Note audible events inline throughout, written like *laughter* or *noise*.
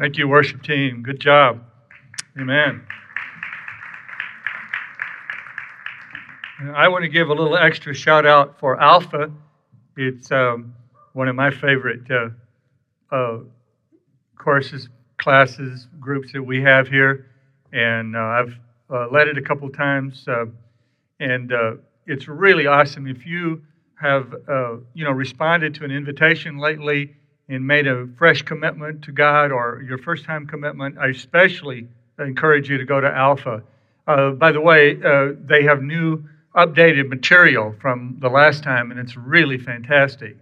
Thank you, worship team. Good job. Amen. I want to give a little extra shout out for Alpha. It's um, one of my favorite uh, uh, courses, classes, groups that we have here. And uh, I've uh, led it a couple times. Uh, and uh, it's really awesome. If you have, you know, responded to an invitation lately and made a fresh commitment to God or your first time commitment, I especially encourage you to go to Alpha. Uh, by the way, uh, they have new updated material from the last time, and it's really fantastic.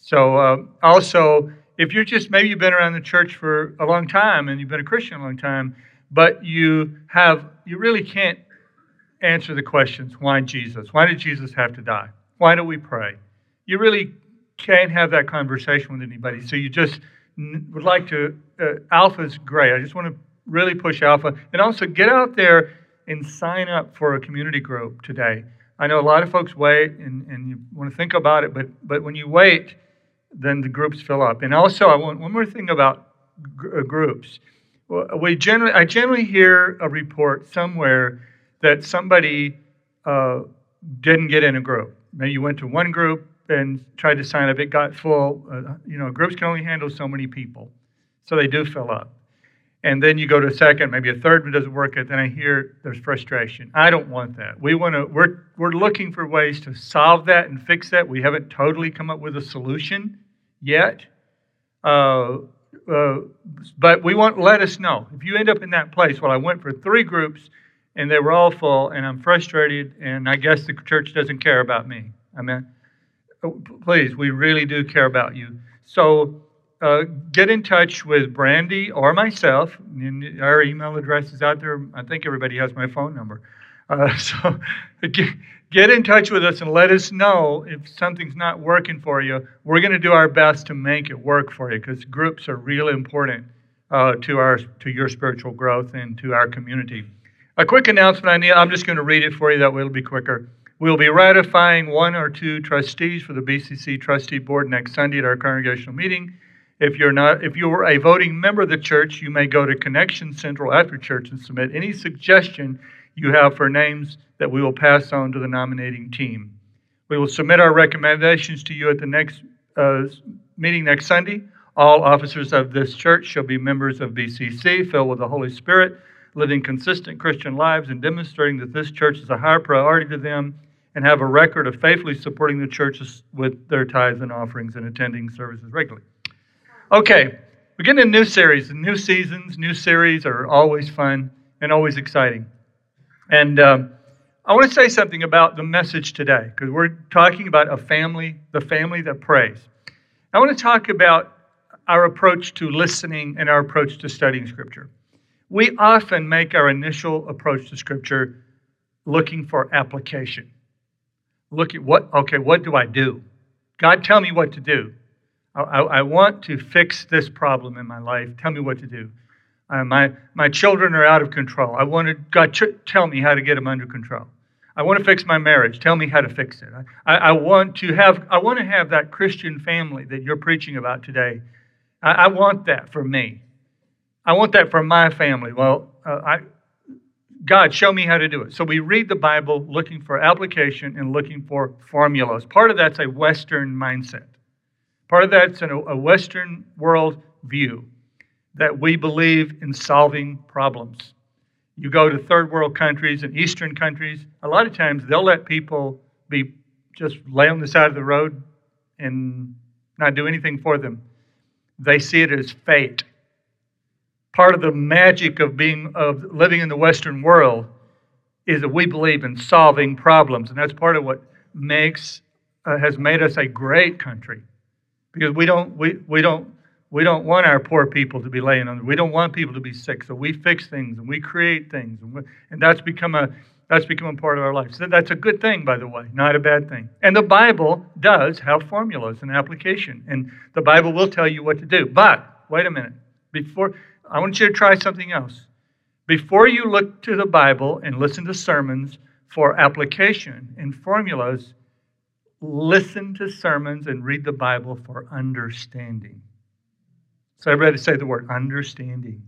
So, uh, also, if you're just maybe you've been around the church for a long time and you've been a Christian a long time, but you have you really can't answer the questions why Jesus? Why did Jesus have to die? Why do we pray? You really can't have that conversation with anybody. So you just would like to, uh, Alpha's great. I just want to really push Alpha. And also get out there and sign up for a community group today. I know a lot of folks wait and, and you want to think about it, but, but when you wait, then the groups fill up. And also, I want one more thing about g- uh, groups. We generally, I generally hear a report somewhere that somebody uh, didn't get in a group. Maybe you went to one group, and tried to sign up. It got full. Uh, you know, groups can only handle so many people, so they do fill up. And then you go to a second, maybe a third one doesn't work. And then I hear there's frustration. I don't want that. We want to. We're we're looking for ways to solve that and fix that. We haven't totally come up with a solution yet. Uh, uh, but we want let us know if you end up in that place. Well, I went for three groups and they were all full, and I'm frustrated, and I guess the church doesn't care about me. I mean, please, we really do care about you. So uh, get in touch with Brandy or myself. Our email address is out there. I think everybody has my phone number. Uh, *laughs* so get, get in touch with us and let us know if something's not working for you. We're going to do our best to make it work for you because groups are really important uh, to our to your spiritual growth and to our community. A quick announcement I need. I'm just going to read it for you. That way it'll be quicker. We'll be ratifying one or two trustees for the BCC trustee board next Sunday at our congregational meeting. If you're not, if you are a voting member of the church, you may go to Connection Central after church and submit any suggestion you have for names that we will pass on to the nominating team. We will submit our recommendations to you at the next uh, meeting next Sunday. All officers of this church shall be members of BCC, filled with the Holy Spirit, living consistent Christian lives, and demonstrating that this church is a higher priority to them and have a record of faithfully supporting the churches with their tithes and offerings and attending services regularly. Okay, we're getting a new series. New seasons, new series are always fun and always exciting. And um, I want to say something about the message today because we're talking about a family, the family that prays. I want to talk about our approach to listening and our approach to studying Scripture. We often make our initial approach to Scripture looking for application look at what, okay, what do I do? God, tell me what to do. I, I, I want to fix this problem in my life. Tell me what to do. Uh, my, my children are out of control. I want to, God, ch- tell me how to get them under control. I want to fix my marriage. Tell me how to fix it. I, I, want to have I want to have that Christian family that you're preaching about today. I, I want that for me. I want that for my family. Well, uh, I, God, show me how to do it. So we read the Bible looking for application and looking for formulas. Part of that's a Western mindset. Part of that's a Western world view that we believe in solving problems. You go to third world countries and Eastern countries, a lot of times they'll let people be just lay on the side of the road and not do anything for them. They see it as fate part of the magic of being of living in the Western world is that we believe in solving problems, and that's part of what makes uh, has made us a great country because we don't we, we don't we don't want our poor people to be laying on. We don't want people to be sick, so we fix things and we create things, and, we, and that's become a that's become a part of our life. So that's a good thing, by the way, not a bad thing. And the Bible does have formulas and application, and the Bible will tell you what to do. But wait a minute, before I want you to try something else. Before you look to the Bible and listen to sermons for application and formulas, listen to sermons and read the Bible for understanding. So everybody say the word understanding.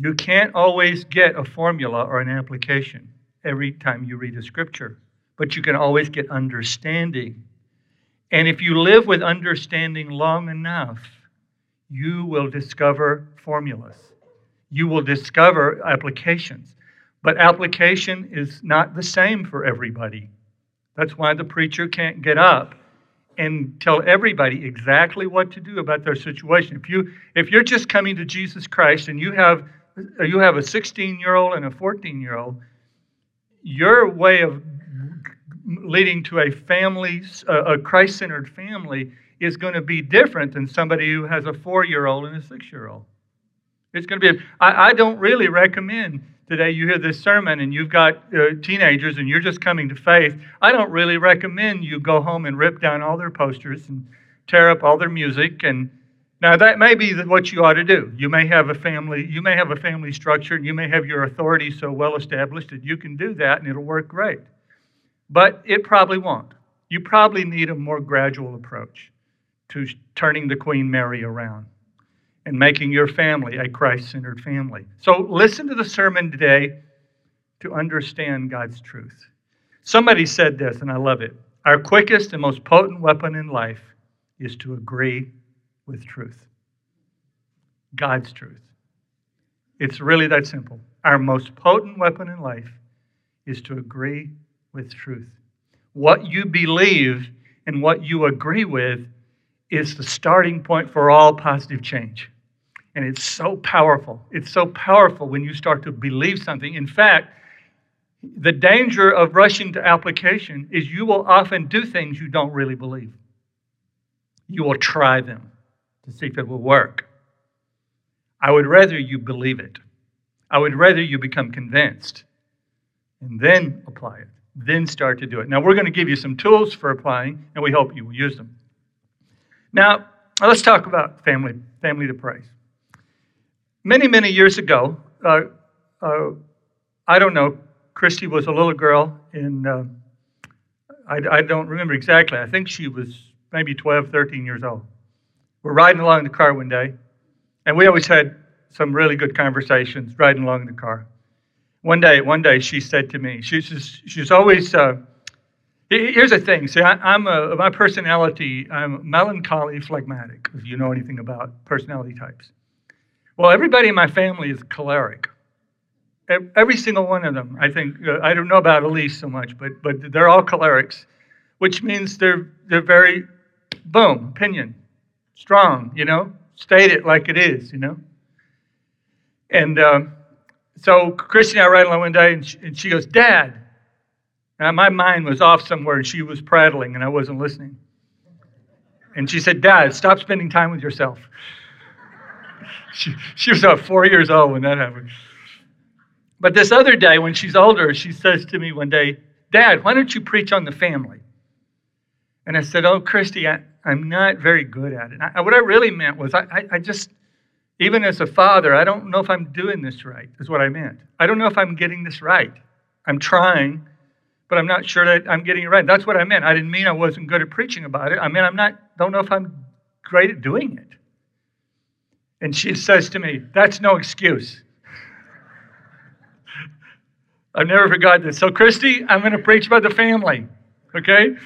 You can't always get a formula or an application every time you read a scripture, but you can always get understanding. And if you live with understanding long enough, you will discover formulas. You will discover applications. But application is not the same for everybody. That's why the preacher can't get up and tell everybody exactly what to do about their situation. If you if you're just coming to Jesus Christ and you have you have a 16 year old and a 14 year old, your way of leading to a family, a Christ centered family, is going to be different than somebody who has a four year old and a six year old. It's going to be, I, I don't really recommend today you hear this sermon and you've got uh, teenagers and you're just coming to faith. I don't really recommend you go home and rip down all their posters and tear up all their music and now that may be what you ought to do. You may have a family, you may have a family structure, and you may have your authority so well established that you can do that and it'll work great. But it probably won't. You probably need a more gradual approach to turning the Queen Mary around and making your family a Christ centered family. So listen to the sermon today to understand God's truth. Somebody said this, and I love it. Our quickest and most potent weapon in life is to agree with truth God's truth. It's really that simple. Our most potent weapon in life is to agree with truth. What you believe and what you agree with is the starting point for all positive change. And it's so powerful. It's so powerful when you start to believe something. In fact, the danger of rushing to application is you will often do things you don't really believe. You will try them to see if it will work. I would rather you believe it. I would rather you become convinced and then apply it, then start to do it. Now, we're going to give you some tools for applying, and we hope you will use them. Now, let's talk about family, family to praise. Many, many years ago, uh, uh, I don't know, Christy was a little girl, and uh, I, I don't remember exactly. I think she was maybe 12, 13 years old. We're riding along in the car one day, and we always had some really good conversations riding along in the car. One day, one day, she said to me, she's just, she's always. Here's the thing. See, I, am a my personality. I'm melancholy, phlegmatic. If you know anything about personality types. Well, everybody in my family is choleric. Every single one of them. I think uh, I don't know about Elise so much, but but they're all cholerics, which means they're they're very boom opinion strong, you know, state it like it is, you know. And um, so Christy and I ride along one day, and she, and she goes, Dad. Now, my mind was off somewhere, and she was prattling, and I wasn't listening. And she said, Dad, stop spending time with yourself. *laughs* she, she was about four years old when that happened. But this other day, when she's older, she says to me one day, Dad, why don't you preach on the family? And I said, Oh, Christy, I, I'm not very good at it. I, what I really meant was, I, I, I just, even as a father, I don't know if I'm doing this right, is what I meant. I don't know if I'm getting this right. I'm trying, but I'm not sure that I'm getting it right. That's what I meant. I didn't mean I wasn't good at preaching about it. I mean, I'm not, don't know if I'm great at doing it. And she says to me, That's no excuse. *laughs* I've never forgot this. So, Christy, I'm going to preach about the family, okay?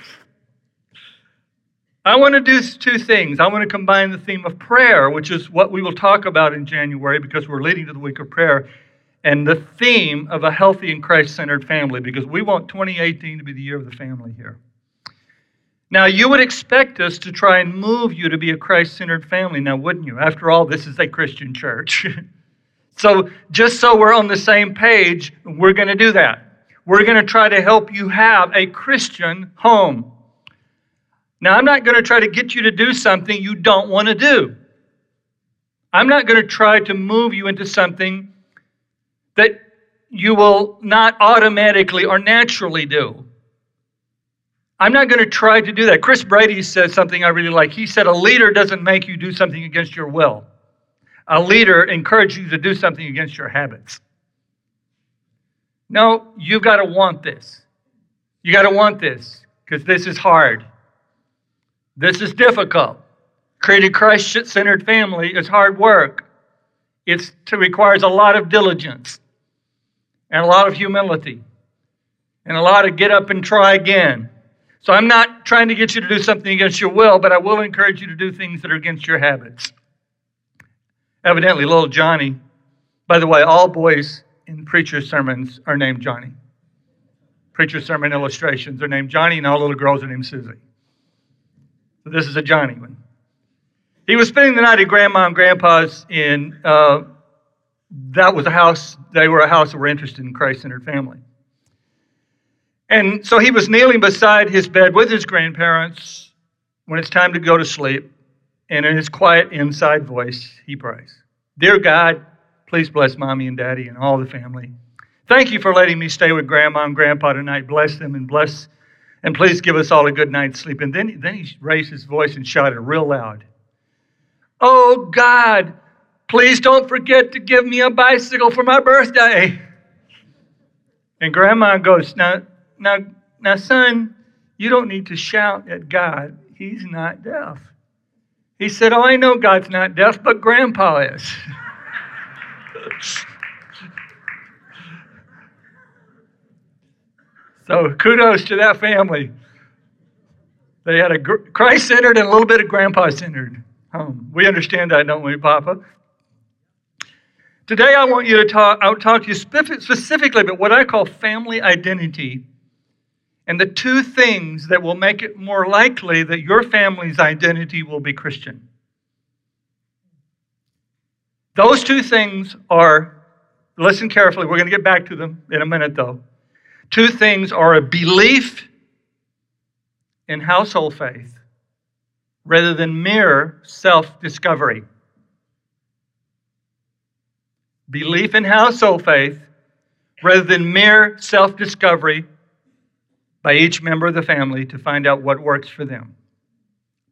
I want to do two things. I want to combine the theme of prayer, which is what we will talk about in January because we're leading to the week of prayer, and the theme of a healthy and Christ centered family because we want 2018 to be the year of the family here. Now, you would expect us to try and move you to be a Christ centered family, now, wouldn't you? After all, this is a Christian church. *laughs* so, just so we're on the same page, we're going to do that. We're going to try to help you have a Christian home. Now, I'm not going to try to get you to do something you don't want to do. I'm not going to try to move you into something that you will not automatically or naturally do. I'm not going to try to do that. Chris Brady said something I really like. He said, A leader doesn't make you do something against your will, a leader encourages you to do something against your habits. No, you've got to want this. You got to want this because this is hard. This is difficult. Creating Christ centered family is hard work. It requires a lot of diligence and a lot of humility and a lot of get up and try again. So I'm not trying to get you to do something against your will, but I will encourage you to do things that are against your habits. Evidently, little Johnny, by the way, all boys in preacher's sermons are named Johnny. Preacher's sermon illustrations are named Johnny, and all little girls are named Susie. So this is a Johnny one. He was spending the night at Grandma and Grandpa's in, uh, that was a house, they were a house that were interested in Christ centered family. And so he was kneeling beside his bed with his grandparents when it's time to go to sleep. And in his quiet inside voice, he prays Dear God, please bless mommy and daddy and all the family. Thank you for letting me stay with grandma and grandpa tonight. Bless them and bless, and please give us all a good night's sleep. And then, then he raised his voice and shouted real loud Oh God, please don't forget to give me a bicycle for my birthday. And grandma goes, Now, now, now, son, you don't need to shout at God. He's not deaf. He said, Oh, I know God's not deaf, but grandpa is. *laughs* so kudos to that family. They had a Christ centered and a little bit of grandpa centered home. We understand that, don't we, Papa? Today, I want you to talk. I'll talk to you specifically about what I call family identity, and the two things that will make it more likely that your family's identity will be Christian. Those two things are. Listen carefully. We're going to get back to them in a minute, though. Two things are a belief in household faith rather than mere self discovery. Belief in household faith rather than mere self discovery by each member of the family to find out what works for them,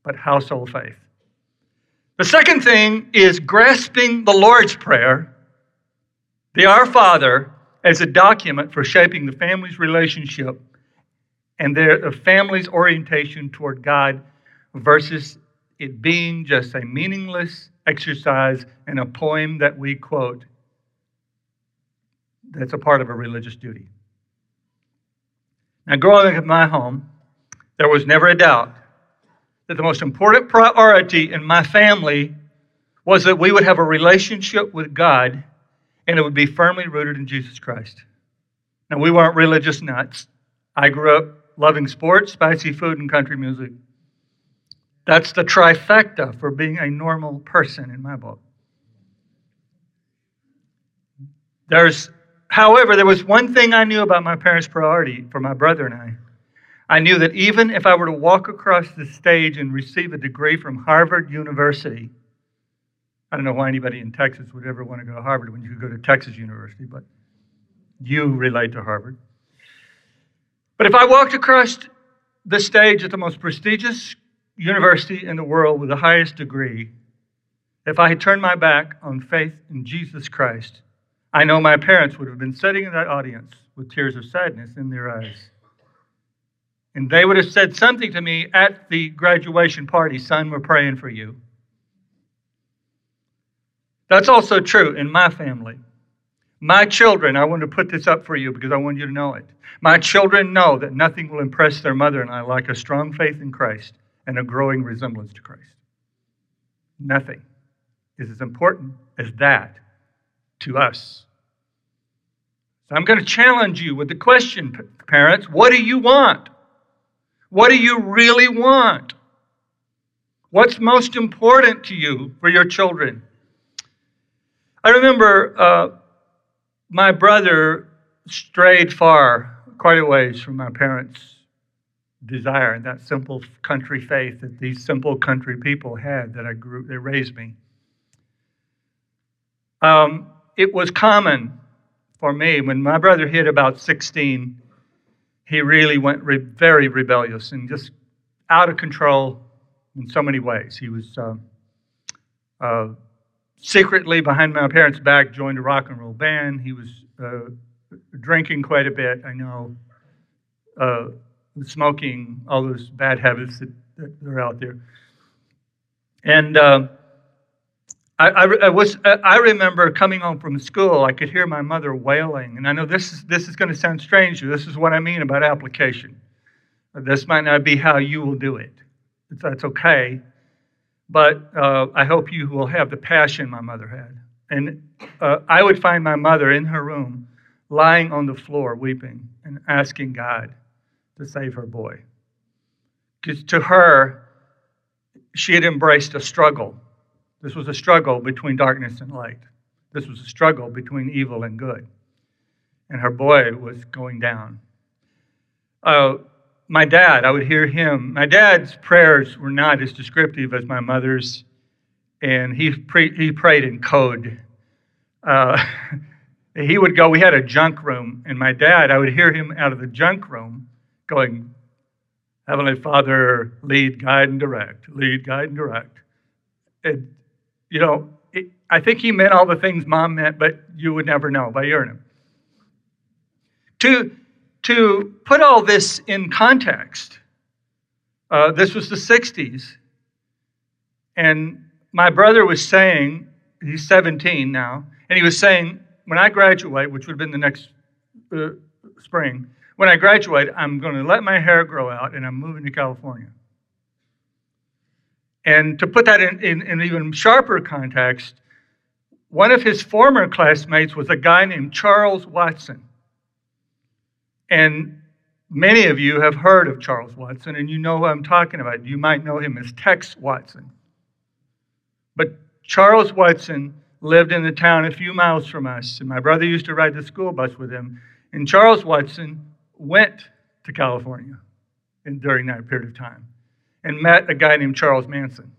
but household faith. The second thing is grasping the Lord's Prayer, the Our Father, as a document for shaping the family's relationship and their the family's orientation toward God versus it being just a meaningless exercise and a poem that we quote that's a part of a religious duty. Now, growing up in my home, there was never a doubt that the most important priority in my family was that we would have a relationship with God and it would be firmly rooted in Jesus Christ. Now, we weren't religious nuts. I grew up loving sports, spicy food, and country music. That's the trifecta for being a normal person in my book. There's, however, there was one thing I knew about my parents' priority for my brother and I. I knew that even if I were to walk across the stage and receive a degree from Harvard University, I don't know why anybody in Texas would ever want to go to Harvard when you could go to Texas University, but you relate to Harvard. But if I walked across the stage at the most prestigious university in the world with the highest degree, if I had turned my back on faith in Jesus Christ, I know my parents would have been sitting in that audience with tears of sadness in their eyes. And they would have said something to me at the graduation party Son, we're praying for you. That's also true in my family. My children, I want to put this up for you because I want you to know it. My children know that nothing will impress their mother and I like a strong faith in Christ and a growing resemblance to Christ. Nothing is as important as that to us. So I'm going to challenge you with the question, parents what do you want? What do you really want? What's most important to you for your children? I remember uh, my brother strayed far, quite a ways from my parents' desire and that simple country faith that these simple country people had that I grew, they raised me. Um, it was common for me when my brother hit about 16, he really went re- very rebellious and just out of control in so many ways. He was uh, uh, secretly behind my parents' back joined a rock and roll band. He was uh, drinking quite a bit. I know uh, smoking, all those bad habits that, that are out there. And uh, I, I, I, was, I remember coming home from school, I could hear my mother wailing. And I know this is, this is going to sound strange. This is what I mean about application. This might not be how you will do it. That's okay. But uh, I hope you will have the passion my mother had. And uh, I would find my mother in her room, lying on the floor, weeping and asking God to save her boy. Because to her, she had embraced a struggle. This was a struggle between darkness and light. This was a struggle between evil and good. And her boy was going down. Uh, my dad, I would hear him. My dad's prayers were not as descriptive as my mother's, and he, pre- he prayed in code. Uh, *laughs* he would go, we had a junk room, and my dad, I would hear him out of the junk room going, Heavenly Father, lead, guide, and direct. Lead, guide, and direct. And, you know, it, I think he meant all the things mom meant, but you would never know by hearing him. To, to put all this in context, uh, this was the 60s. And my brother was saying, he's 17 now, and he was saying, when I graduate, which would have been the next uh, spring, when I graduate, I'm going to let my hair grow out and I'm moving to California. And to put that in, in, in even sharper context, one of his former classmates was a guy named Charles Watson. And many of you have heard of Charles Watson, and you know who I'm talking about. You might know him as Tex Watson. But Charles Watson lived in the town a few miles from us, and my brother used to ride the school bus with him. And Charles Watson went to California in, during that period of time and met a guy named Charles Manson.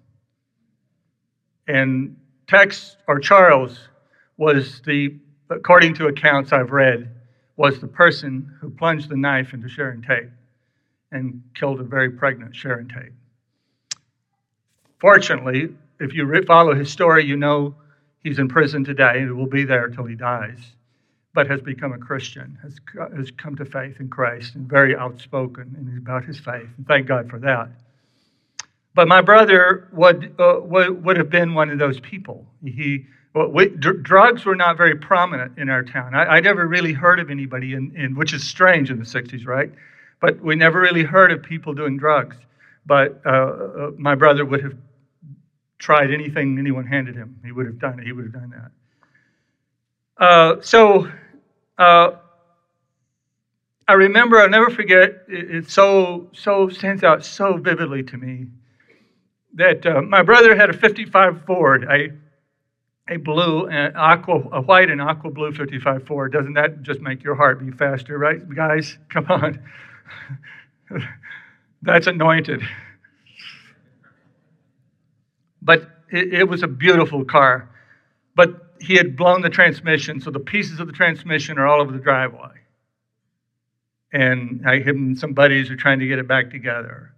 And Tex, or Charles, was the, according to accounts I've read, was the person who plunged the knife into Sharon Tate and killed a very pregnant Sharon Tate. Fortunately, if you follow his story, you know he's in prison today and will be there till he dies but has become a Christian, has, has come to faith in Christ, and very outspoken about his faith. And thank God for that. But my brother would, uh, would, would have been one of those people. He, well, we, dr- drugs were not very prominent in our town. I, I never really heard of anybody, in, in, which is strange in the 60s, right? But we never really heard of people doing drugs. But uh, uh, my brother would have tried anything anyone handed him. He would have done it. He would have done that. Uh, so uh, I remember, I'll never forget, it, it, so, so stands out so vividly to me that uh, my brother had a 55 Ford, a, a blue, and aqua, a white and aqua blue 55 Ford. Doesn't that just make your heart beat faster, right, guys? *laughs* Come on. *laughs* That's anointed. But it, it was a beautiful car. But he had blown the transmission, so the pieces of the transmission are all over the driveway. And I, him and some buddies are trying to get it back together.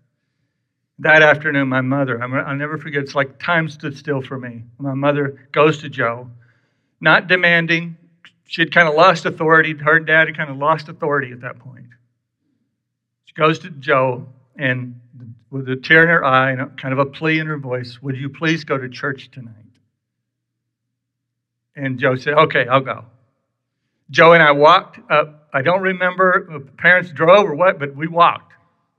That afternoon, my mother, I'll never forget, it's like time stood still for me. My mother goes to Joe, not demanding. She had kind of lost authority. Her dad had kind of lost authority at that point. She goes to Joe and with a tear in her eye and kind of a plea in her voice, Would you please go to church tonight? And Joe said, Okay, I'll go. Joe and I walked up. I don't remember if parents drove or what, but we walked.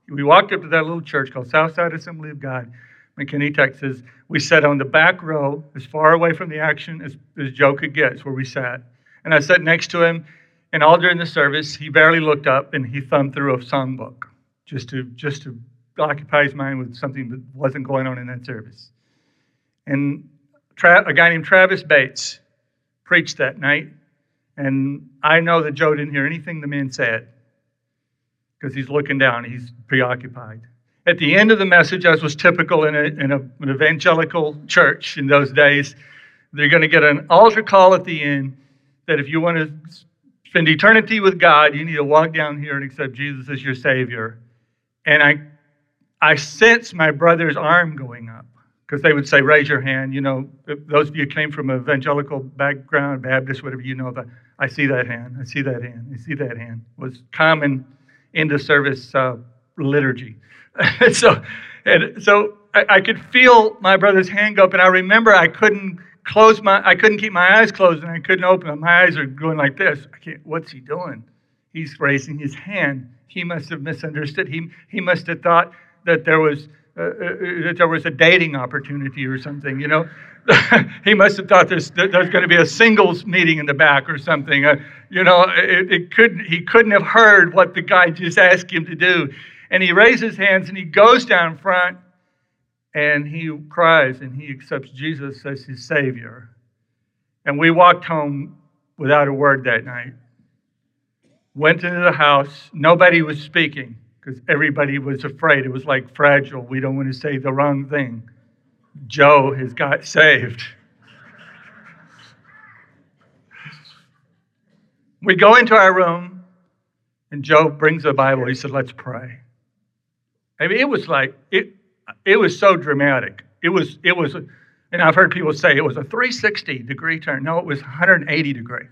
We walked up to that little church called Southside Assembly of God, McKinney, Texas. We sat on the back row, as far away from the action as, as Joe could get. It's where we sat. And I sat next to him, and all during the service, he barely looked up and he thumbed through a songbook just to, just to occupy his mind with something that wasn't going on in that service. And Tra- a guy named Travis Bates, preached that night. And I know that Joe didn't hear anything the man said because he's looking down, he's preoccupied. At the end of the message, as was typical in, a, in a, an evangelical church in those days, they're going to get an altar call at the end that if you want to spend eternity with God, you need to walk down here and accept Jesus as your Savior. And I, I sense my brother's arm going up because they would say, raise your hand. You know, those of you came from an evangelical background, Baptist, whatever, you know that. I see that hand. I see that hand. I see that hand. Was common into service uh, liturgy. *laughs* so, and so I, I could feel my brother's hand go up, and I remember I couldn't close my, I couldn't keep my eyes closed, and I couldn't open them. My eyes are going like this. I can't, what's he doing? He's raising his hand. He must have misunderstood. He, he must have thought that there was uh, uh, that there was a dating opportunity or something. You know, *laughs* he must have thought there's there's going to be a singles meeting in the back or something. Uh, you know, it, it couldn't he couldn't have heard what the guy just asked him to do, and he raises his hands and he goes down front and he cries and he accepts Jesus as his Savior. And we walked home without a word that night. Went into the house, nobody was speaking because everybody was afraid. It was like fragile. We don't want to say the wrong thing. Joe has got saved. we go into our room, and Joe brings the Bible. He said, Let's pray. I mean, it was like, it, it was so dramatic. It was, it was, and I've heard people say it was a 360 degree turn. No, it was 180 degree.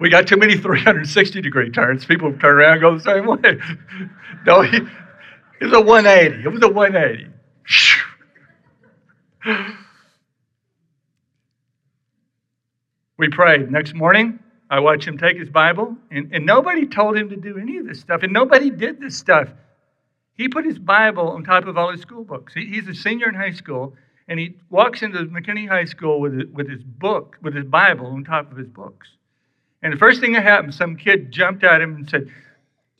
We got too many 360 degree turns. People turn around and go the same way. *laughs* No, it was a 180. It was a 180. We prayed. Next morning, I watched him take his Bible, and, and nobody told him to do any of this stuff, and nobody did this stuff. He put his Bible on top of all his school books. He, he's a senior in high school, and he walks into McKinney High School with, with his book, with his Bible on top of his books. And the first thing that happened, some kid jumped at him and said,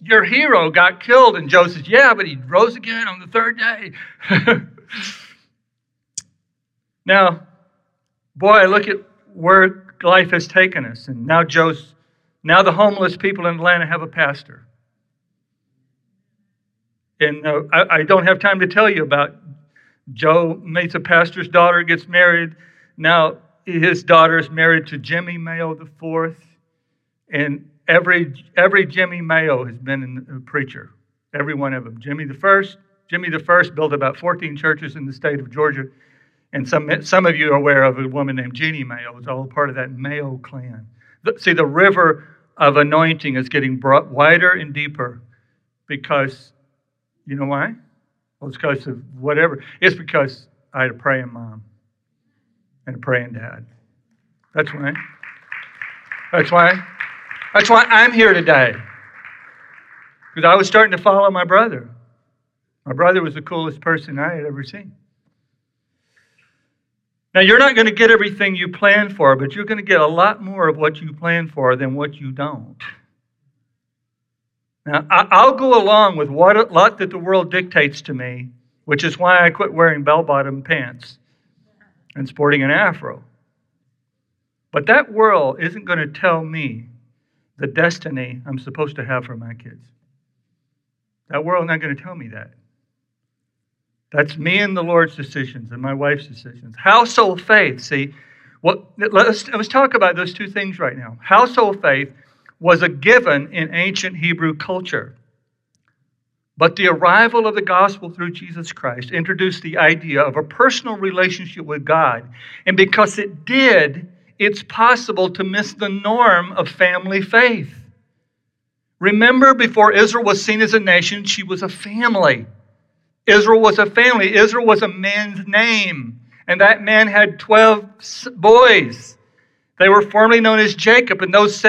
Your hero got killed. And Joe says, Yeah, but he rose again on the third day. *laughs* now, boy, look at where life has taken us. And now Joe's, now the homeless people in Atlanta have a pastor. And uh, I, I, don't have time to tell you about Joe meets a pastor's daughter, gets married. Now his daughter is married to Jimmy Mayo the fourth, and every every Jimmy Mayo has been a preacher. Every one of them. Jimmy the first, Jimmy the first built about 14 churches in the state of Georgia, and some some of you are aware of a woman named Jeannie Mayo. It's all part of that Mayo clan. See, the river of anointing is getting brought wider and deeper because you know why? Well, it's because of whatever. It's because I had a praying mom and a praying dad. That's why. That's why. That's why I'm here today. Because I was starting to follow my brother. My brother was the coolest person I had ever seen. Now, you're not going to get everything you plan for, but you're going to get a lot more of what you plan for than what you don't. Now, I'll go along with what a lot that the world dictates to me, which is why I quit wearing bell bottom pants and sporting an afro. But that world isn't going to tell me the destiny I'm supposed to have for my kids. That world not going to tell me that. That's me and the Lord's decisions and my wife's decisions. Household faith, see, what, let's, let's talk about those two things right now. Household faith was a given in ancient Hebrew culture. But the arrival of the gospel through Jesus Christ introduced the idea of a personal relationship with God. And because it did, it's possible to miss the norm of family faith. Remember, before Israel was seen as a nation, she was a family. Israel was a family. Israel was a man's name. And that man had 12 boys. They were formerly known as Jacob, and those,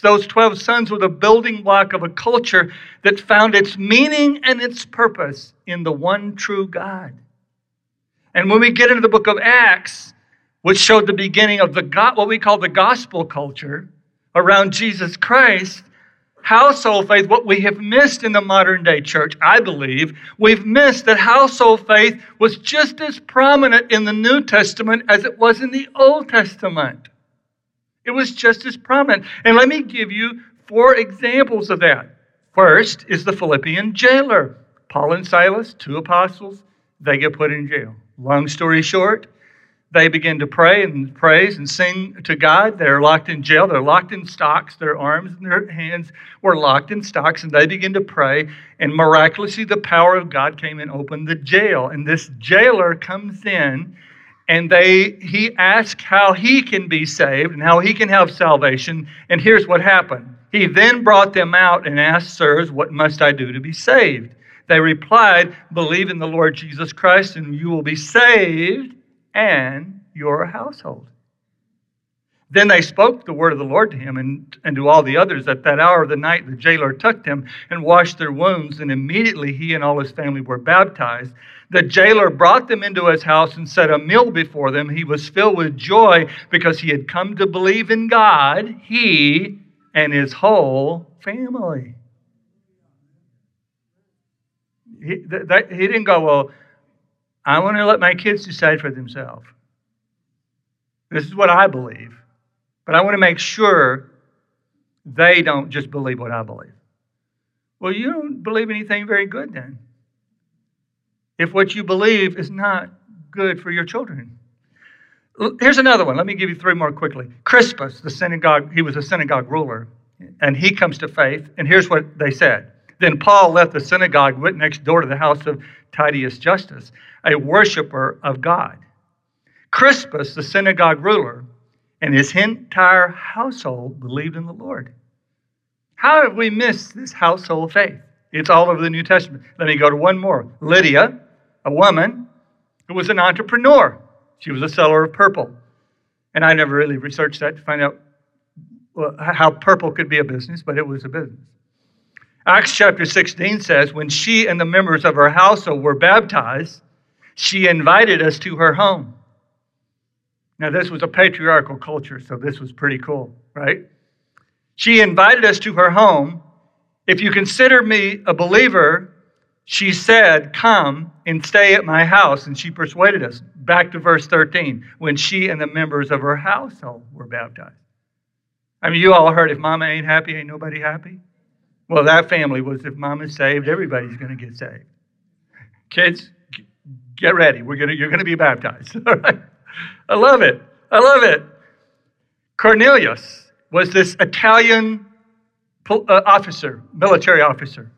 those 12 sons were the building block of a culture that found its meaning and its purpose in the one true God. And when we get into the book of Acts, which showed the beginning of the what we call the gospel culture around Jesus Christ, household faith, what we have missed in the modern day church, I believe, we've missed that household faith was just as prominent in the New Testament as it was in the Old Testament. It was just as prominent. And let me give you four examples of that. First is the Philippian jailer. Paul and Silas, two apostles, they get put in jail. Long story short, they begin to pray and praise and sing to God. They're locked in jail. They're locked in stocks. Their arms and their hands were locked in stocks, and they begin to pray. And miraculously, the power of God came and opened the jail. And this jailer comes in and they he asks how he can be saved and how he can have salvation and here's what happened he then brought them out and asked sirs what must i do to be saved They replied, Believe in the Lord Jesus Christ, and you will be saved and your household. Then they spoke the word of the Lord to him and, and to all the others. At that hour of the night, the jailer took them and washed their wounds, and immediately he and all his family were baptized. The jailer brought them into his house and set a meal before them. He was filled with joy because he had come to believe in God, he and his whole family. He, that, he didn't go, Well, I want to let my kids decide for themselves. This is what I believe. But I want to make sure they don't just believe what I believe. Well, you don't believe anything very good then. If what you believe is not good for your children. Here's another one. Let me give you three more quickly. Crispus, the synagogue, he was a synagogue ruler, and he comes to faith, and here's what they said. Then Paul left the synagogue, went next door to the house of Titius Justus, a worshiper of God. Crispus, the synagogue ruler, and his entire household believed in the Lord. How have we missed this household faith? It's all over the New Testament. Let me go to one more. Lydia, a woman who was an entrepreneur. She was a seller of purple. And I never really researched that to find out uh, how purple could be a business, but it was a business. Acts chapter 16 says, When she and the members of her household were baptized, she invited us to her home. Now, this was a patriarchal culture, so this was pretty cool, right? She invited us to her home. If you consider me a believer, she said, Come and stay at my house. And she persuaded us. Back to verse 13, when she and the members of her household were baptized. I mean, you all heard if mama ain't happy, ain't nobody happy. Well, that family was if mama's saved, everybody's going to get saved. Kids, get ready. We're gonna, you're going to be baptized. *laughs* I love it. I love it. Cornelius was this Italian uh, officer, military officer.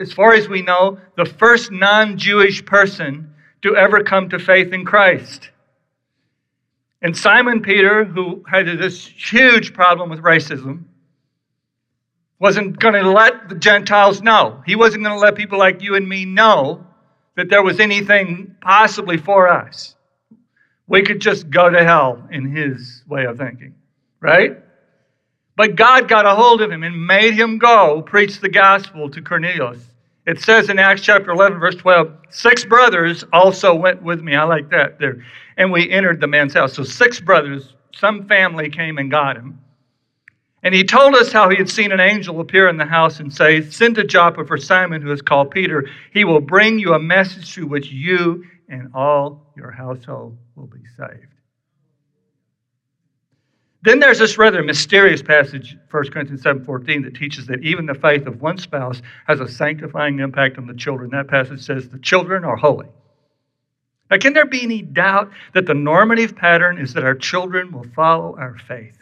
As far as we know, the first non Jewish person to ever come to faith in Christ. And Simon Peter, who had this huge problem with racism, wasn't going to let the Gentiles know. He wasn't going to let people like you and me know that there was anything possibly for us we could just go to hell in his way of thinking, right? But God got a hold of him and made him go preach the gospel to Cornelius. It says in Acts chapter 11, verse 12, six brothers also went with me. I like that there. And we entered the man's house. So six brothers, some family came and got him. And he told us how he had seen an angel appear in the house and say, Send to Joppa for Simon, who is called Peter. He will bring you a message through which you and all your household will be saved. Then there's this rather mysterious passage, 1 Corinthians 7:14, that teaches that even the faith of one spouse has a sanctifying impact on the children. That passage says the children are holy. Now, can there be any doubt that the normative pattern is that our children will follow our faith?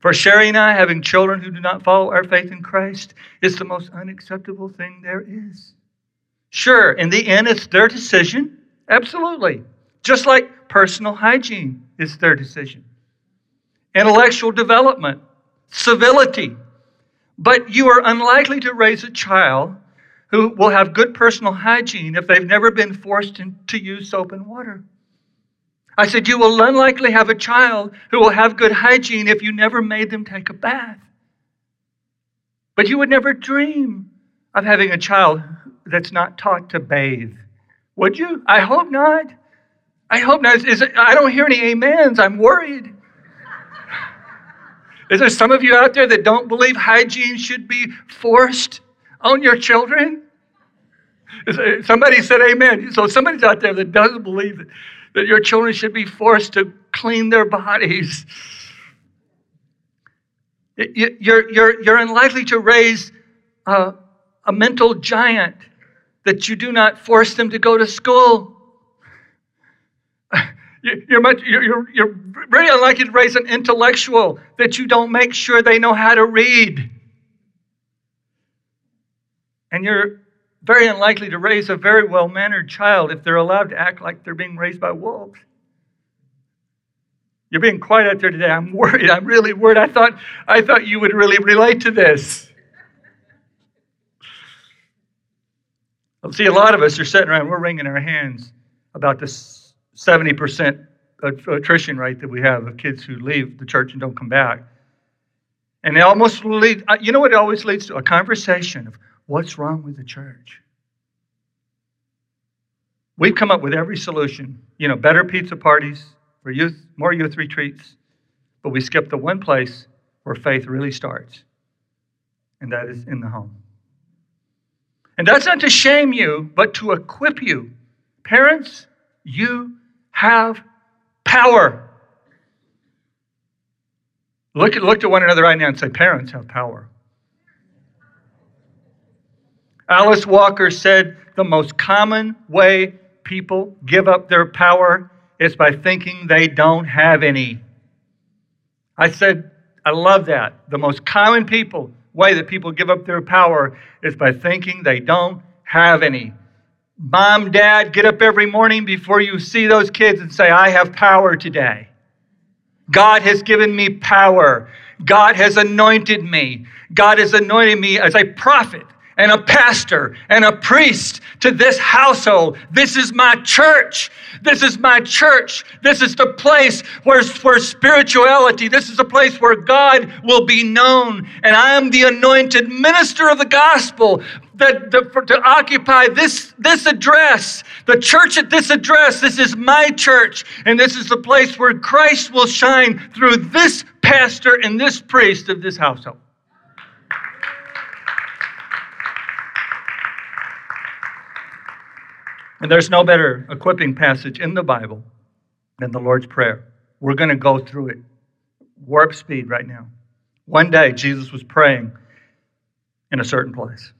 For Sherry and I, having children who do not follow our faith in Christ is the most unacceptable thing there is. Sure, in the end, it's their decision. Absolutely. Just like personal hygiene is their decision, intellectual development, civility. But you are unlikely to raise a child who will have good personal hygiene if they've never been forced to use soap and water. I said, You will unlikely have a child who will have good hygiene if you never made them take a bath. But you would never dream of having a child that's not taught to bathe. Would you? I hope not. I hope not. Is it, I don't hear any amens. I'm worried. *laughs* Is there some of you out there that don't believe hygiene should be forced on your children? Somebody said amen. So somebody's out there that doesn't believe that, that your children should be forced to clean their bodies. You're, you're, you're unlikely to raise a, a mental giant that you do not force them to go to school. *laughs* You're, much, you're, you're very unlikely to raise an intellectual that you don't make sure they know how to read. And you're very unlikely to raise a very well mannered child if they're allowed to act like they're being raised by wolves. You're being quiet out there today. I'm worried. I'm really worried. I thought, I thought you would really relate to this. See, a lot of us are sitting around, we're wringing our hands about this 70% attrition rate that we have of kids who leave the church and don't come back. And it almost leads, uh, you know what it always leads to? A conversation of what's wrong with the church. We've come up with every solution. You know, better pizza parties for youth, more youth retreats, but we skip the one place where faith really starts, and that is in the home. And that's not to shame you, but to equip you. Parents, you have power. Look at, look at one another right now and say, Parents have power. Alice Walker said the most common way people give up their power is by thinking they don't have any. I said, I love that. The most common people way that people give up their power is by thinking they don't have any. Mom, dad, get up every morning before you see those kids and say, I have power today. God has given me power. God has anointed me. God has anointed me as a prophet and a pastor and a priest to this household. This is my church. This is my church. This is the place where, where spirituality, this is the place where God will be known. And I am the anointed minister of the gospel that, for, to occupy this, this address, the church at this address. This is my church. And this is the place where Christ will shine through this pastor and this priest of this household. And there's no better equipping passage in the Bible than the Lord's Prayer. We're going to go through it warp speed right now. One day, Jesus was praying in a certain place.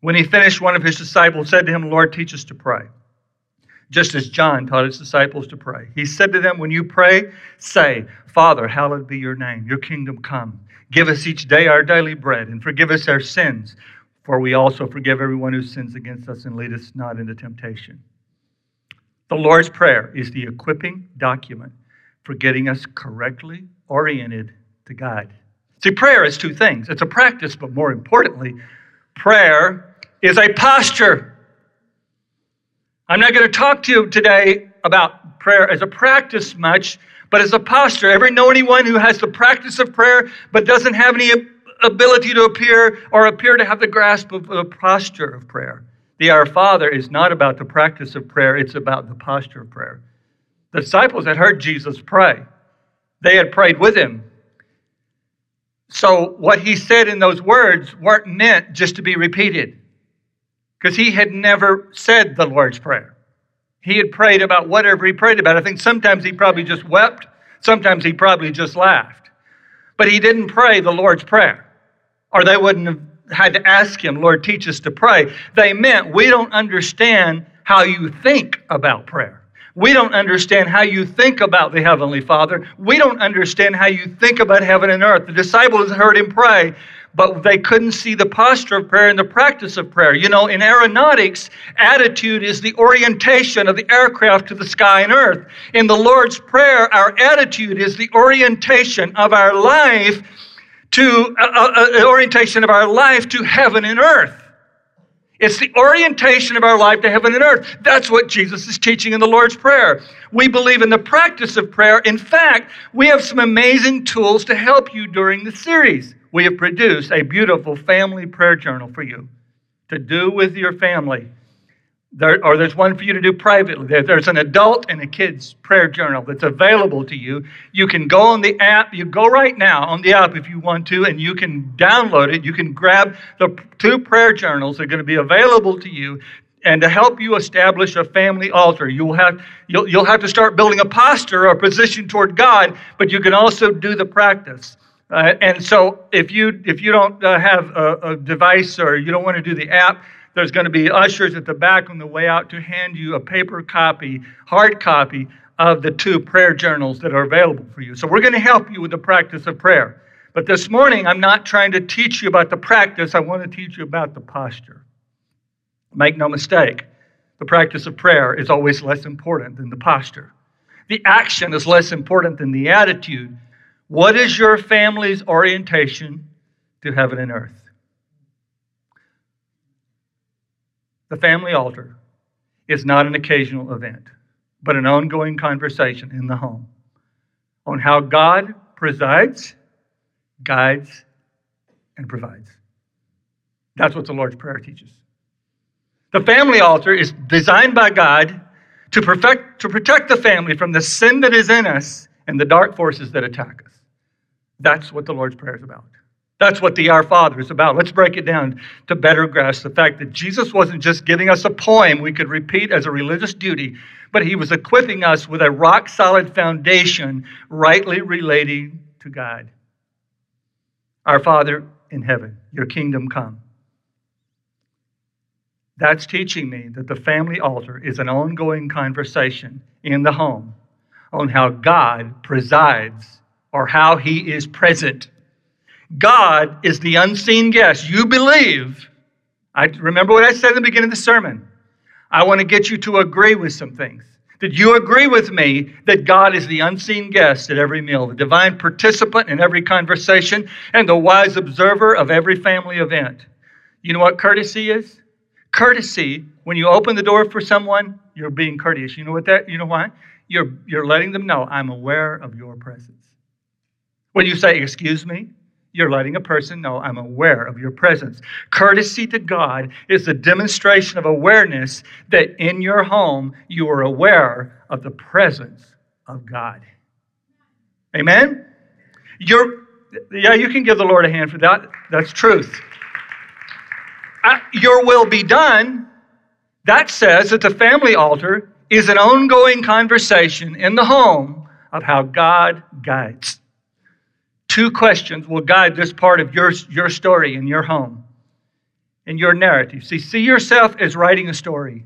When he finished, one of his disciples said to him, Lord, teach us to pray. Just as John taught his disciples to pray. He said to them, When you pray, say, Father, hallowed be your name, your kingdom come. Give us each day our daily bread, and forgive us our sins for we also forgive everyone who sins against us and lead us not into temptation. The Lord's Prayer is the equipping document for getting us correctly oriented to God. See, prayer is two things it's a practice, but more importantly, prayer is a posture. I'm not going to talk to you today about prayer as a practice much, but as a posture. Ever know anyone who has the practice of prayer but doesn't have any ability to appear or appear to have the grasp of the posture of prayer. The Our Father is not about the practice of prayer, it's about the posture of prayer. The disciples had heard Jesus pray, they had prayed with him. So, what he said in those words weren't meant just to be repeated, because he had never said the Lord's Prayer. He had prayed about whatever he prayed about. I think sometimes he probably just wept, sometimes he probably just laughed. But he didn't pray the Lord's Prayer or they wouldn't have had to ask him, Lord, teach us to pray. They meant we don't understand how you think about prayer. We don't understand how you think about the Heavenly Father. We don't understand how you think about heaven and earth. The disciples heard him pray, but they couldn't see the posture of prayer and the practice of prayer. You know, in aeronautics, attitude is the orientation of the aircraft to the sky and earth. In the Lord's Prayer, our attitude is the orientation of our life to uh, uh, uh, orientation of our life to heaven and earth. It's the orientation of our life to heaven and earth. That's what Jesus is teaching in the Lord's Prayer. We believe in the practice of prayer. In fact, we have some amazing tools to help you during the series. We have produced a beautiful family prayer journal for you to do with your family there, or there's one for you to do privately. There, there's an adult and a kid's prayer journal that's available to you. You can go on the app. You go right now on the app if you want to, and you can download it. You can grab the two prayer journals that are going to be available to you. And to help you establish a family altar, you'll have, you'll, you'll have to start building a posture or position toward God, but you can also do the practice. Uh, and so if you, if you don't uh, have a, a device or you don't want to do the app, there's going to be ushers at the back on the way out to hand you a paper copy, hard copy of the two prayer journals that are available for you. So we're going to help you with the practice of prayer. But this morning, I'm not trying to teach you about the practice, I want to teach you about the posture. Make no mistake, the practice of prayer is always less important than the posture. The action is less important than the attitude. What is your family's orientation to heaven and earth? The family altar is not an occasional event, but an ongoing conversation in the home on how God presides, guides, and provides. That's what the Lord's Prayer teaches. The family altar is designed by God to, perfect, to protect the family from the sin that is in us and the dark forces that attack us. That's what the Lord's Prayer is about. That's what the Our Father is about. Let's break it down to better grasp the fact that Jesus wasn't just giving us a poem we could repeat as a religious duty, but he was equipping us with a rock solid foundation rightly relating to God. Our Father in heaven, your kingdom come. That's teaching me that the family altar is an ongoing conversation in the home on how God presides or how he is present. God is the unseen guest. You believe. I remember what I said in the beginning of the sermon. I want to get you to agree with some things. Did you agree with me that God is the unseen guest at every meal, the divine participant in every conversation, and the wise observer of every family event? You know what courtesy is? Courtesy, when you open the door for someone, you're being courteous. You know what that you know why? You're you're letting them know I'm aware of your presence. When you say, excuse me, you're letting a person know I'm aware of your presence. Courtesy to God is a demonstration of awareness that in your home you are aware of the presence of God. Amen? You're, yeah, you can give the Lord a hand for that. That's truth. Uh, your will be done. That says that the family altar is an ongoing conversation in the home of how God guides. Two questions will guide this part of your, your story in your home, in your narrative. See, see yourself as writing a story,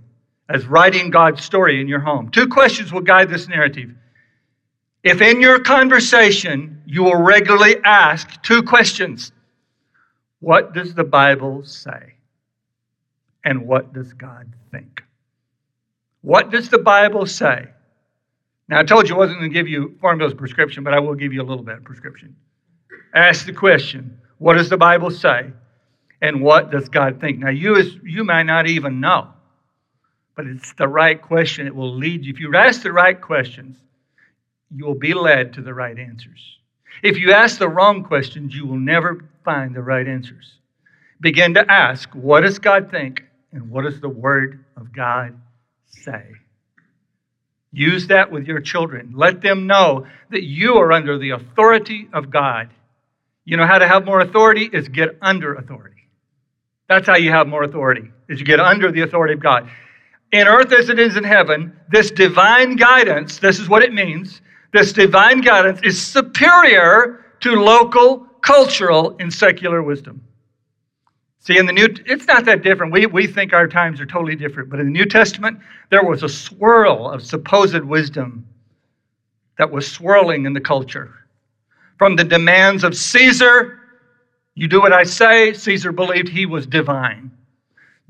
as writing God's story in your home. Two questions will guide this narrative. If in your conversation you will regularly ask two questions What does the Bible say? And what does God think? What does the Bible say? Now, I told you I wasn't going to give you formula's prescription, but I will give you a little bit of prescription. Ask the question what does the Bible say? And what does God think? Now, you, as, you might not even know, but it's the right question. It will lead you. If you ask the right questions, you will be led to the right answers. If you ask the wrong questions, you will never find the right answers. Begin to ask, what does God think? And what does the Word of God say? Use that with your children. Let them know that you are under the authority of God you know how to have more authority is get under authority. That's how you have more authority, is you get under the authority of God. In earth as it is in heaven, this divine guidance, this is what it means. This divine guidance is superior to local, cultural, and secular wisdom. See, in the New, it's not that different. We, we think our times are totally different. But in the New Testament, there was a swirl of supposed wisdom that was swirling in the culture from the demands of Caesar. You do what I say. Caesar believed he was divine.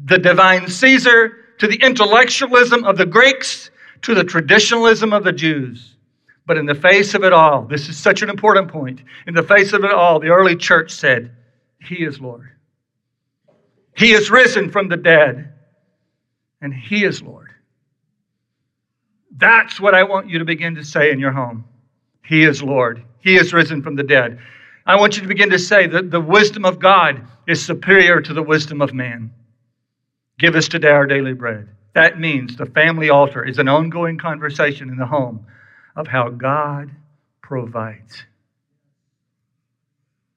The divine Caesar to the intellectualism of the Greeks to the traditionalism of the Jews. But in the face of it all, this is such an important point. In the face of it all, the early church said, He is Lord. He is risen from the dead, and He is Lord. That's what I want you to begin to say in your home. He is Lord. He is risen from the dead. I want you to begin to say that the wisdom of God is superior to the wisdom of man. Give us today our daily bread. That means the family altar is an ongoing conversation in the home of how God provides.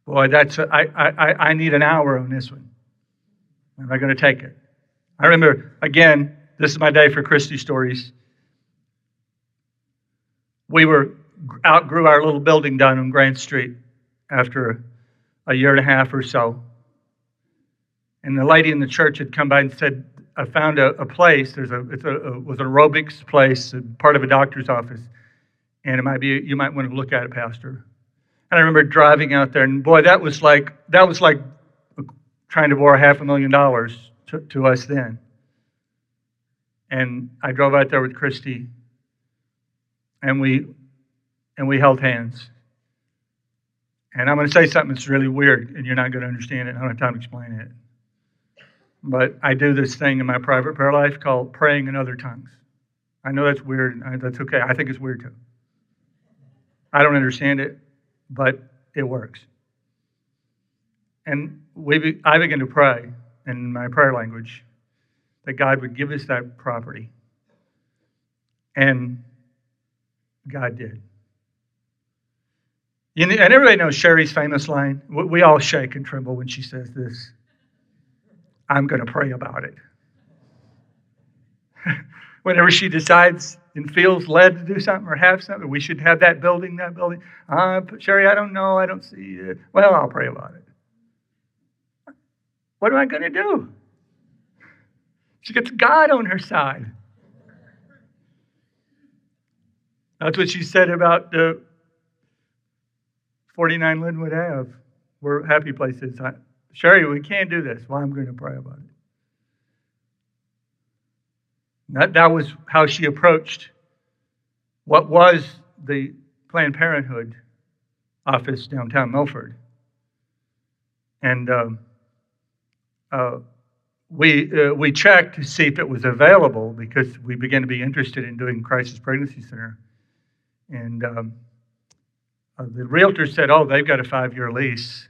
Boy, that's a, I, I, I need an hour on this one. Am I going to take it? I remember, again, this is my day for Christie stories. We were outgrew our little building down on Grant Street after a year and a half or so. And the lady in the church had come by and said, I found a, a place. There's a, it's a, a, was an aerobics place, part of a doctor's office. And it might be, you might want to look at it, Pastor. And I remember driving out there, and boy, that was like, that was like trying to borrow half a million dollars to, to us then. And I drove out there with Christy, and we and we held hands. And I'm going to say something that's really weird, and you're not going to understand it. I don't have time to explain it. But I do this thing in my private prayer life called praying in other tongues. I know that's weird. And that's okay. I think it's weird too. I don't understand it, but it works. And we be, I began to pray in my prayer language that God would give us that property. And God did. You know, and everybody knows Sherry's famous line. We all shake and tremble when she says this I'm going to pray about it. *laughs* Whenever she decides and feels led to do something or have something, we should have that building, that building. Uh, Sherry, I don't know. I don't see it. Well, I'll pray about it. What am I going to do? She gets God on her side. That's what she said about the 49 Linwood Ave, where Happy Place is. I, Sherry, we can't do this. Well, I'm going to pray about it. That, that was how she approached what was the Planned Parenthood office downtown Milford. And um, uh, we, uh, we checked to see if it was available because we began to be interested in doing crisis pregnancy center. And um, Uh, the realtor said, Oh, they've got a five year lease.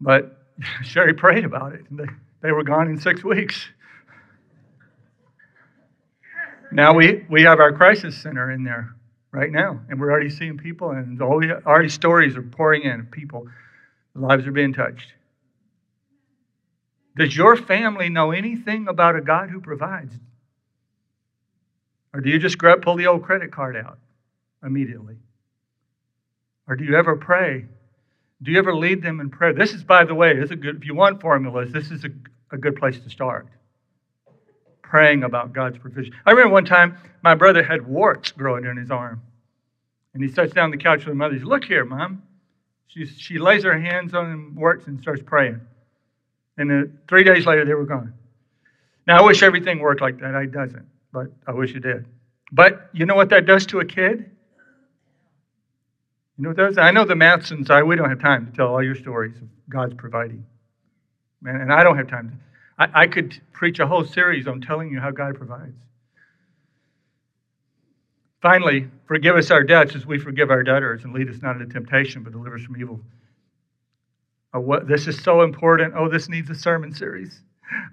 But *laughs* Sherry prayed about it, they, they were gone in six weeks. Now we, we have our crisis center in there right now, and we're already seeing people, and already stories are pouring in of people. Lives are being touched. Does your family know anything about a God who provides? Or do you just grab, pull the old credit card out immediately? Or do you ever pray? Do you ever lead them in prayer? This is, by the way, is a good, if you want formulas, this is a, a good place to start. Praying about God's provision. I remember one time my brother had warts growing in his arm. And he sits down on the couch with his mother. He says, Look here, Mom. She, she lays her hands on him, warts, and starts praying. And uh, three days later, they were gone. Now, I wish everything worked like that. It doesn't, but I wish it did. But you know what that does to a kid? You know what does? I know the Matsons, I, we don't have time to tell all your stories of God's providing. Man, and I don't have time. To, I, I could preach a whole series on telling you how God provides. Finally, forgive us our debts as we forgive our debtors, and lead us not into temptation, but deliver us from evil. What, this is so important. Oh, this needs a sermon series.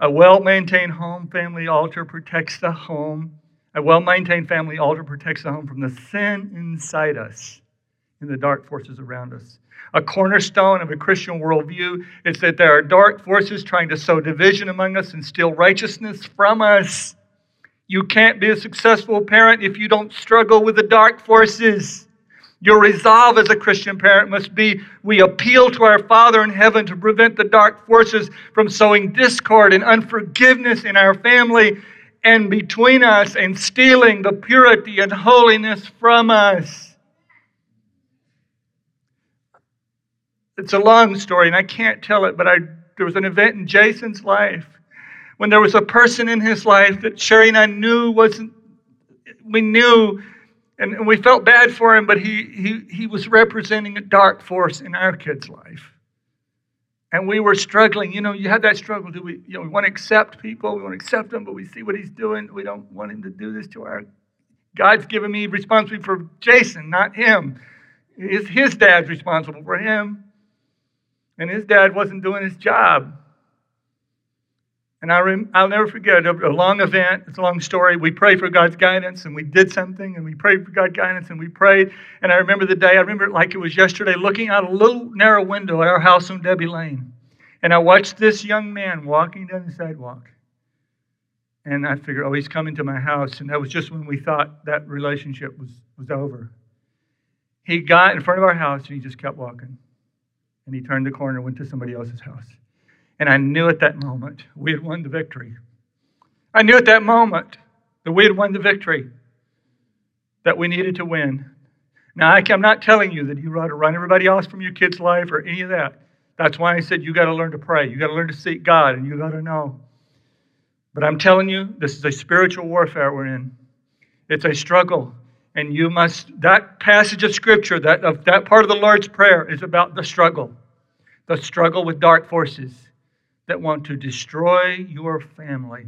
A well maintained home family altar protects the home. A well maintained family altar protects the home from the sin inside us and the dark forces around us. A cornerstone of a Christian worldview is that there are dark forces trying to sow division among us and steal righteousness from us. You can't be a successful parent if you don't struggle with the dark forces. Your resolve as a Christian parent must be we appeal to our Father in heaven to prevent the dark forces from sowing discord and unforgiveness in our family and between us and stealing the purity and holiness from us. It's a long story and I can't tell it, but I, there was an event in Jason's life when there was a person in his life that Sherry and I knew wasn't, we knew and, and we felt bad for him, but he, he, he was representing a dark force in our kid's life. And we were struggling. You know, you had that struggle. Do we, you know, we want to accept people, we want to accept them, but we see what he's doing. We don't want him to do this to our. God's given me responsibility for Jason, not him. His, his dad's responsible for him. And his dad wasn't doing his job. And I rem- I'll never forget a, a long event. It's a long story. We prayed for God's guidance and we did something and we prayed for God's guidance and we prayed. And I remember the day, I remember it like it was yesterday, looking out a little narrow window at our house on Debbie Lane. And I watched this young man walking down the sidewalk. And I figured, oh, he's coming to my house. And that was just when we thought that relationship was, was over. He got in front of our house and he just kept walking. And he turned the corner and went to somebody else's house. And I knew at that moment we had won the victory. I knew at that moment that we had won the victory that we needed to win. Now, I'm not telling you that you ought to run everybody else from your kid's life or any of that. That's why I said you got to learn to pray. You got to learn to seek God, and you got to know. But I'm telling you, this is a spiritual warfare we're in. It's a struggle, and you must. That passage of scripture, that of that part of the Lord's prayer, is about the struggle, the struggle with dark forces that want to destroy your family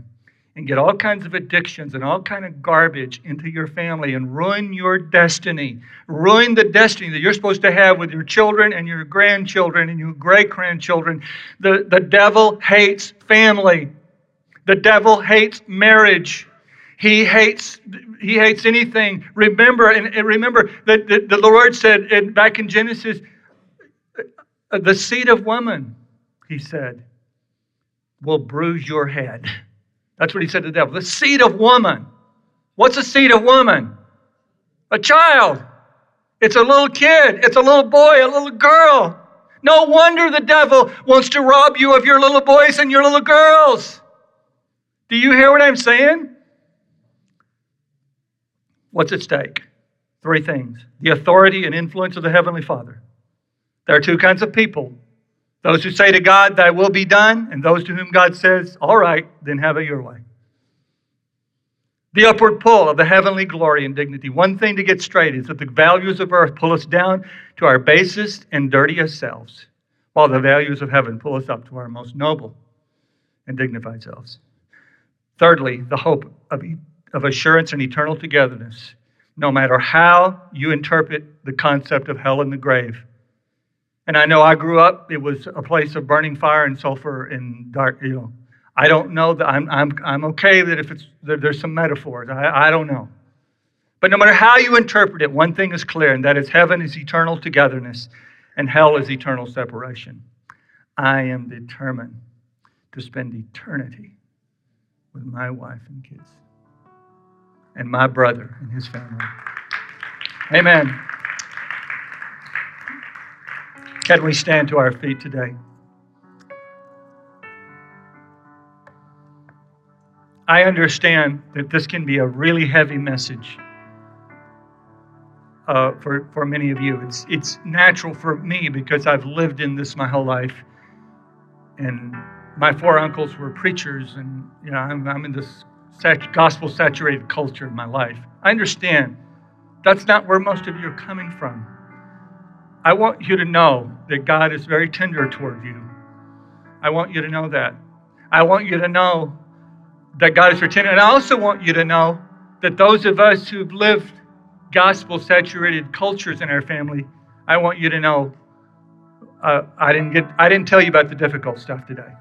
and get all kinds of addictions and all kind of garbage into your family and ruin your destiny. Ruin the destiny that you're supposed to have with your children and your grandchildren and your great grandchildren the, the devil hates family. The devil hates marriage. He hates he hates anything. Remember and, and remember that the, the lord said in, back in genesis the seed of woman he said will bruise your head that's what he said to the devil. The seed of woman. What's a seed of woman? A child. It's a little kid. It's a little boy, a little girl. No wonder the devil wants to rob you of your little boys and your little girls. Do you hear what I'm saying? What's at stake? Three things the authority and influence of the Heavenly Father. There are two kinds of people those who say to God, Thy will be done, and those to whom God says, All right, then have it your way. The upward pull of the heavenly glory and dignity. One thing to get straight is that the values of earth pull us down to our basest and dirtiest selves, while the values of heaven pull us up to our most noble and dignified selves. Thirdly, the hope of, of assurance and eternal togetherness, no matter how you interpret the concept of hell and the grave. And I know I grew up, it was a place of burning fire and sulfur and dark, you know. I don't know that I'm, I'm, I'm okay that if it's, that there's some metaphors. I, I don't know. But no matter how you interpret it, one thing is clear, and that is heaven is eternal togetherness and hell is eternal separation. I am determined to spend eternity with my wife and kids and my brother and his family. Amen. Can we stand to our feet today? I understand that this can be a really heavy message uh, for, for many of you. It's, it's natural for me because I've lived in this my whole life. And my four uncles were preachers, and you know, I'm, I'm in this sat- gospel saturated culture in my life. I understand that's not where most of you are coming from. I want you to know that God is very tender toward you. I want you to know that. I want you to know that God is very tender. And I also want you to know that those of us who've lived gospel saturated cultures in our family, I want you to know uh, I, didn't get, I didn't tell you about the difficult stuff today.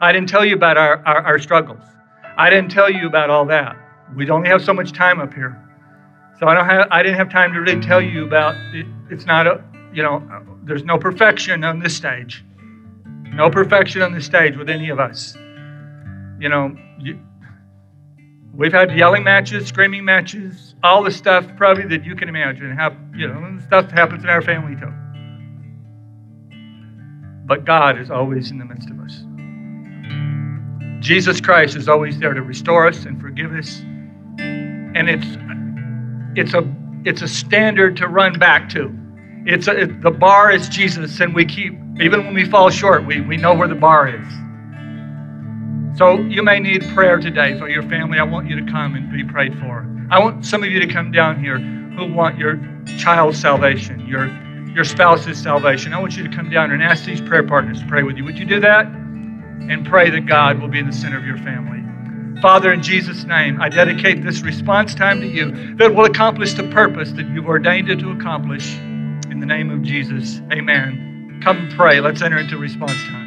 I didn't tell you about our, our, our struggles. I didn't tell you about all that. We only have so much time up here. So I don't have I didn't have time to really tell you about it. It's not a you know there's no perfection on this stage. No perfection on this stage with any of us. You know, you, we've had yelling matches, screaming matches, all the stuff probably that you can imagine. Have you know stuff happens in our family too. But God is always in the midst of us. Jesus Christ is always there to restore us and forgive us. And it's it's a it's a standard to run back to. It's a, it, the bar is Jesus, and we keep even when we fall short, we, we know where the bar is. So you may need prayer today for your family. I want you to come and be prayed for. I want some of you to come down here who want your child's salvation, your your spouse's salvation. I want you to come down and ask these prayer partners to pray with you. Would you do that? And pray that God will be in the center of your family. Father, in Jesus' name, I dedicate this response time to you that will accomplish the purpose that you've ordained it to accomplish. The name of Jesus, amen. Come pray. Let's enter into response time.